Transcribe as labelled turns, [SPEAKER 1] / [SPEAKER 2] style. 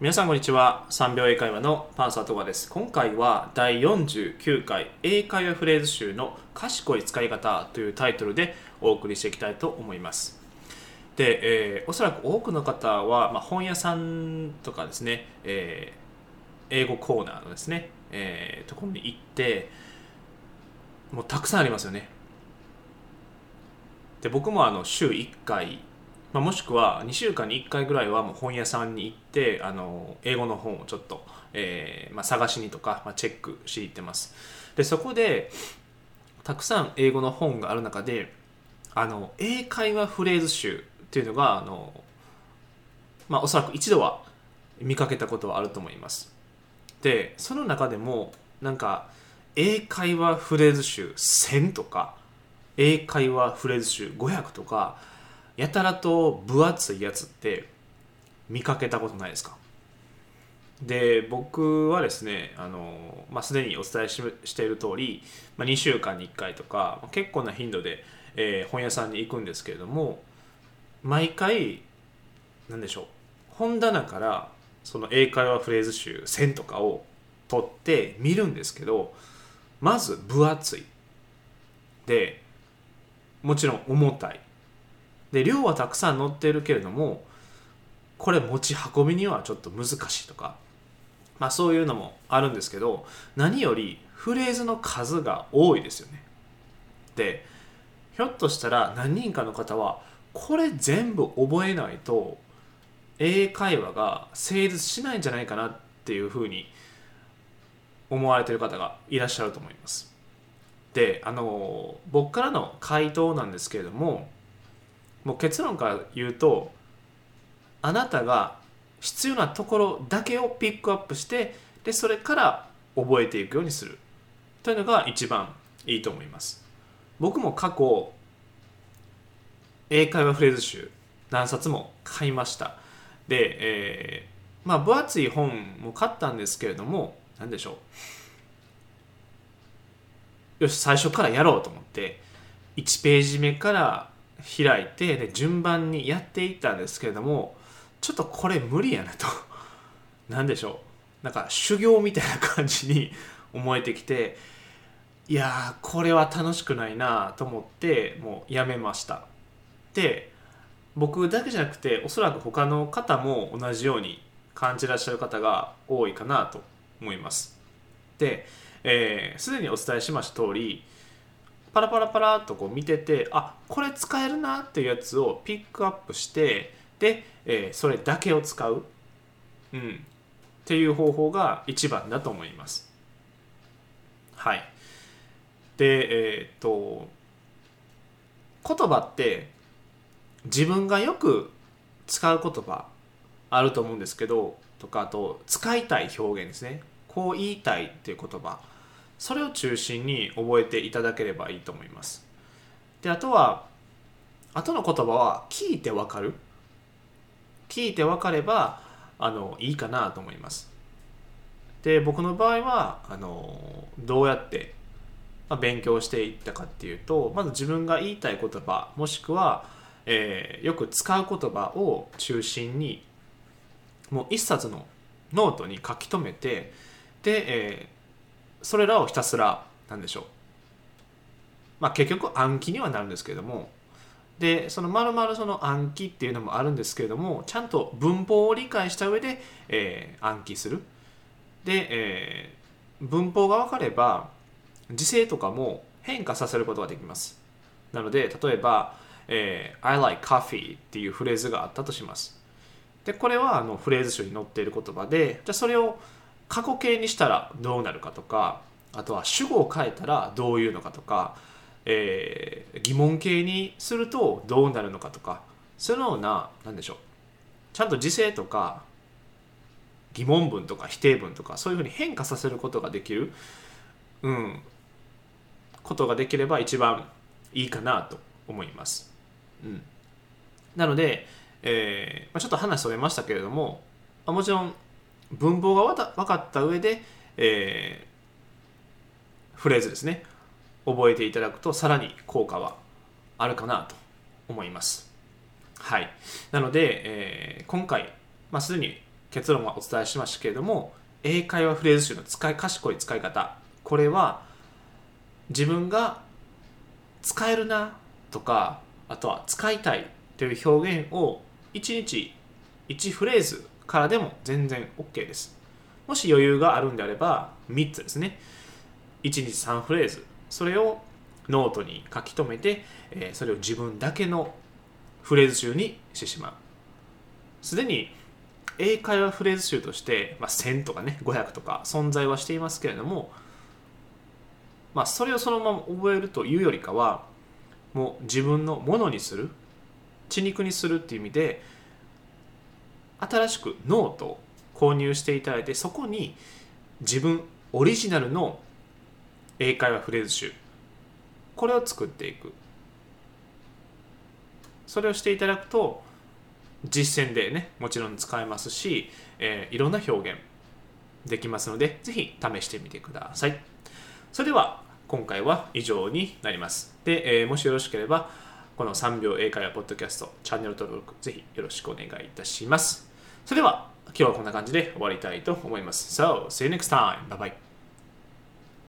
[SPEAKER 1] 皆さんこんにちは。3秒英会話のパンサートガです。今回は第49回英会話フレーズ集の賢い使い方というタイトルでお送りしていきたいと思います。で、えーおそらく多くの方は、まあ、本屋さんとかですね、えー英語コーナーのですね、えーところに行ってもうたくさんありますよね。で僕もあの週1回まあ、もしくは2週間に1回ぐらいはもう本屋さんに行ってあの英語の本をちょっと、えーまあ、探しにとか、まあ、チェックしに行ってます。でそこでたくさん英語の本がある中であの英会話フレーズ集っていうのがあの、まあ、おそらく一度は見かけたことはあると思います。でその中でもなんか英会話フレーズ集1000とか英会話フレーズ集500とかやたらと分厚いやつって見かけたことないですか？で僕はですねあの、まあ、すでにお伝えししている通り、まあ、2週間に1回とか、結構な頻度で、えー本屋さんに行くんですけれども毎回何でしょう本棚からその英会話フレーズ集線とかを取って見るんですけどまず分厚い。でもちろん重たい。で量はたくさん載ってるけれどもこれ持ち運びにはちょっと難しいとか、まあ、そういうのもあるんですけど何よりフレーズの数が多いですよね。でひょっとしたら何人かの方はこれ全部覚えないと英会話が成立しないんじゃないかなっていうふうに思われてる方がいらっしゃると思います。であの僕からの回答なんですけれどももう結論から言うとあなたが必要なところだけをピックアップしてでそれから覚えていくようにする。というのが一番いいと思います。僕も過去英会話フレーズ集何冊も買いました。で、えーまあ分厚い本も買ったんですけれども何でしょう。よし最初からやろうと思って1ページ目から開いてで順番にやっていったんですけれどもちょっとこれ無理やなと。何でしょう。なんか修行みたいな感じに 思えてきていやこれは楽しくないなと思ってもうやめました。で僕だけじゃなくておそらく他の方も同じように感じらっしゃる方が多いかなと思います。で、えーすでにお伝えしました通りパラパラパラっとこう見ててあこれ使えるなっていうやつをピックアップしてで、えーそれだけを使う、うん、っていう方法が一番だと思います。はい。でえーっと言葉って自分がよく使う言葉あると思うんですけどとかあと使いたい表現ですね。こう言いたいっていう言葉。それを中心に覚えていただければいいと思います。であとは後の言葉は聞いてわかる。聞いてわかればあのいいかなと思います。で僕の場合はあのどうやって勉強していったかっていうとまず自分が言いたい言葉もしくは、えーよく使う言葉を中心にもう一冊のノートに書き留めてで、えーそれらをひたすら何でしょう。まあ結局暗記にはなるんですけれども。でそのまるまるその暗記っていうのもあるんですけれどもちゃんと文法を理解した上で、えー暗記する。で、えー文法が分かれば時制とかも変化させることができます。なので例えば、えー I like coffee っていうフレーズがあったとします。でこれはあのフレーズ集に載っている言葉でじゃあそれを過去形にしたらどうなるかとかあとは主語を変えたらどういうのかとか、えー疑問形にするとどうなるのかとかそのような何でしょうちゃんと時制とか疑問文とか否定文とかそういうふうに変化させることができる、うん、ことができれば一番いいかなと思います。うん、なので、えーまあ、ちょっと話それましたけれども、あもちろん文法が分かった上で、えーフレーズですね。覚えていただくとさらに効果はあるかなと思います。はい、なので、えー今回、まあ、すでに結論はお伝えしましたけれども英会話フレーズ集の使い賢い使い方。これは自分が使えるなとかあとは使いたいという表現を1日1フレーズからでも全然 OK です。もし余裕があるんであれば3つですね。1日3フレーズ。それをノートに書き留めて、えそれを自分だけのフレーズ集にしてしまう。すでに英会話フレーズ集として、まあ、1000とかね500とか存在はしていますけれども、まあ、それをそのまま覚えるというよりかはもう自分のものにする血肉にするっていう意味で新しくノートを購入していただいてそこに自分オリジナルの英会話フレーズ集これを作っていく。それをしていただくと実践でねもちろん使えますし、えー、いろんな表現できますのでぜひ試してみてください。それでは今回は以上になります。で、えー、もしよろしければこの3秒英会話ポッドキャストチャンネル登録ぜひよろしくお願いいたしますそれでは今日はこんな感じで終わりたいと思います So, see you next time. Bye bye.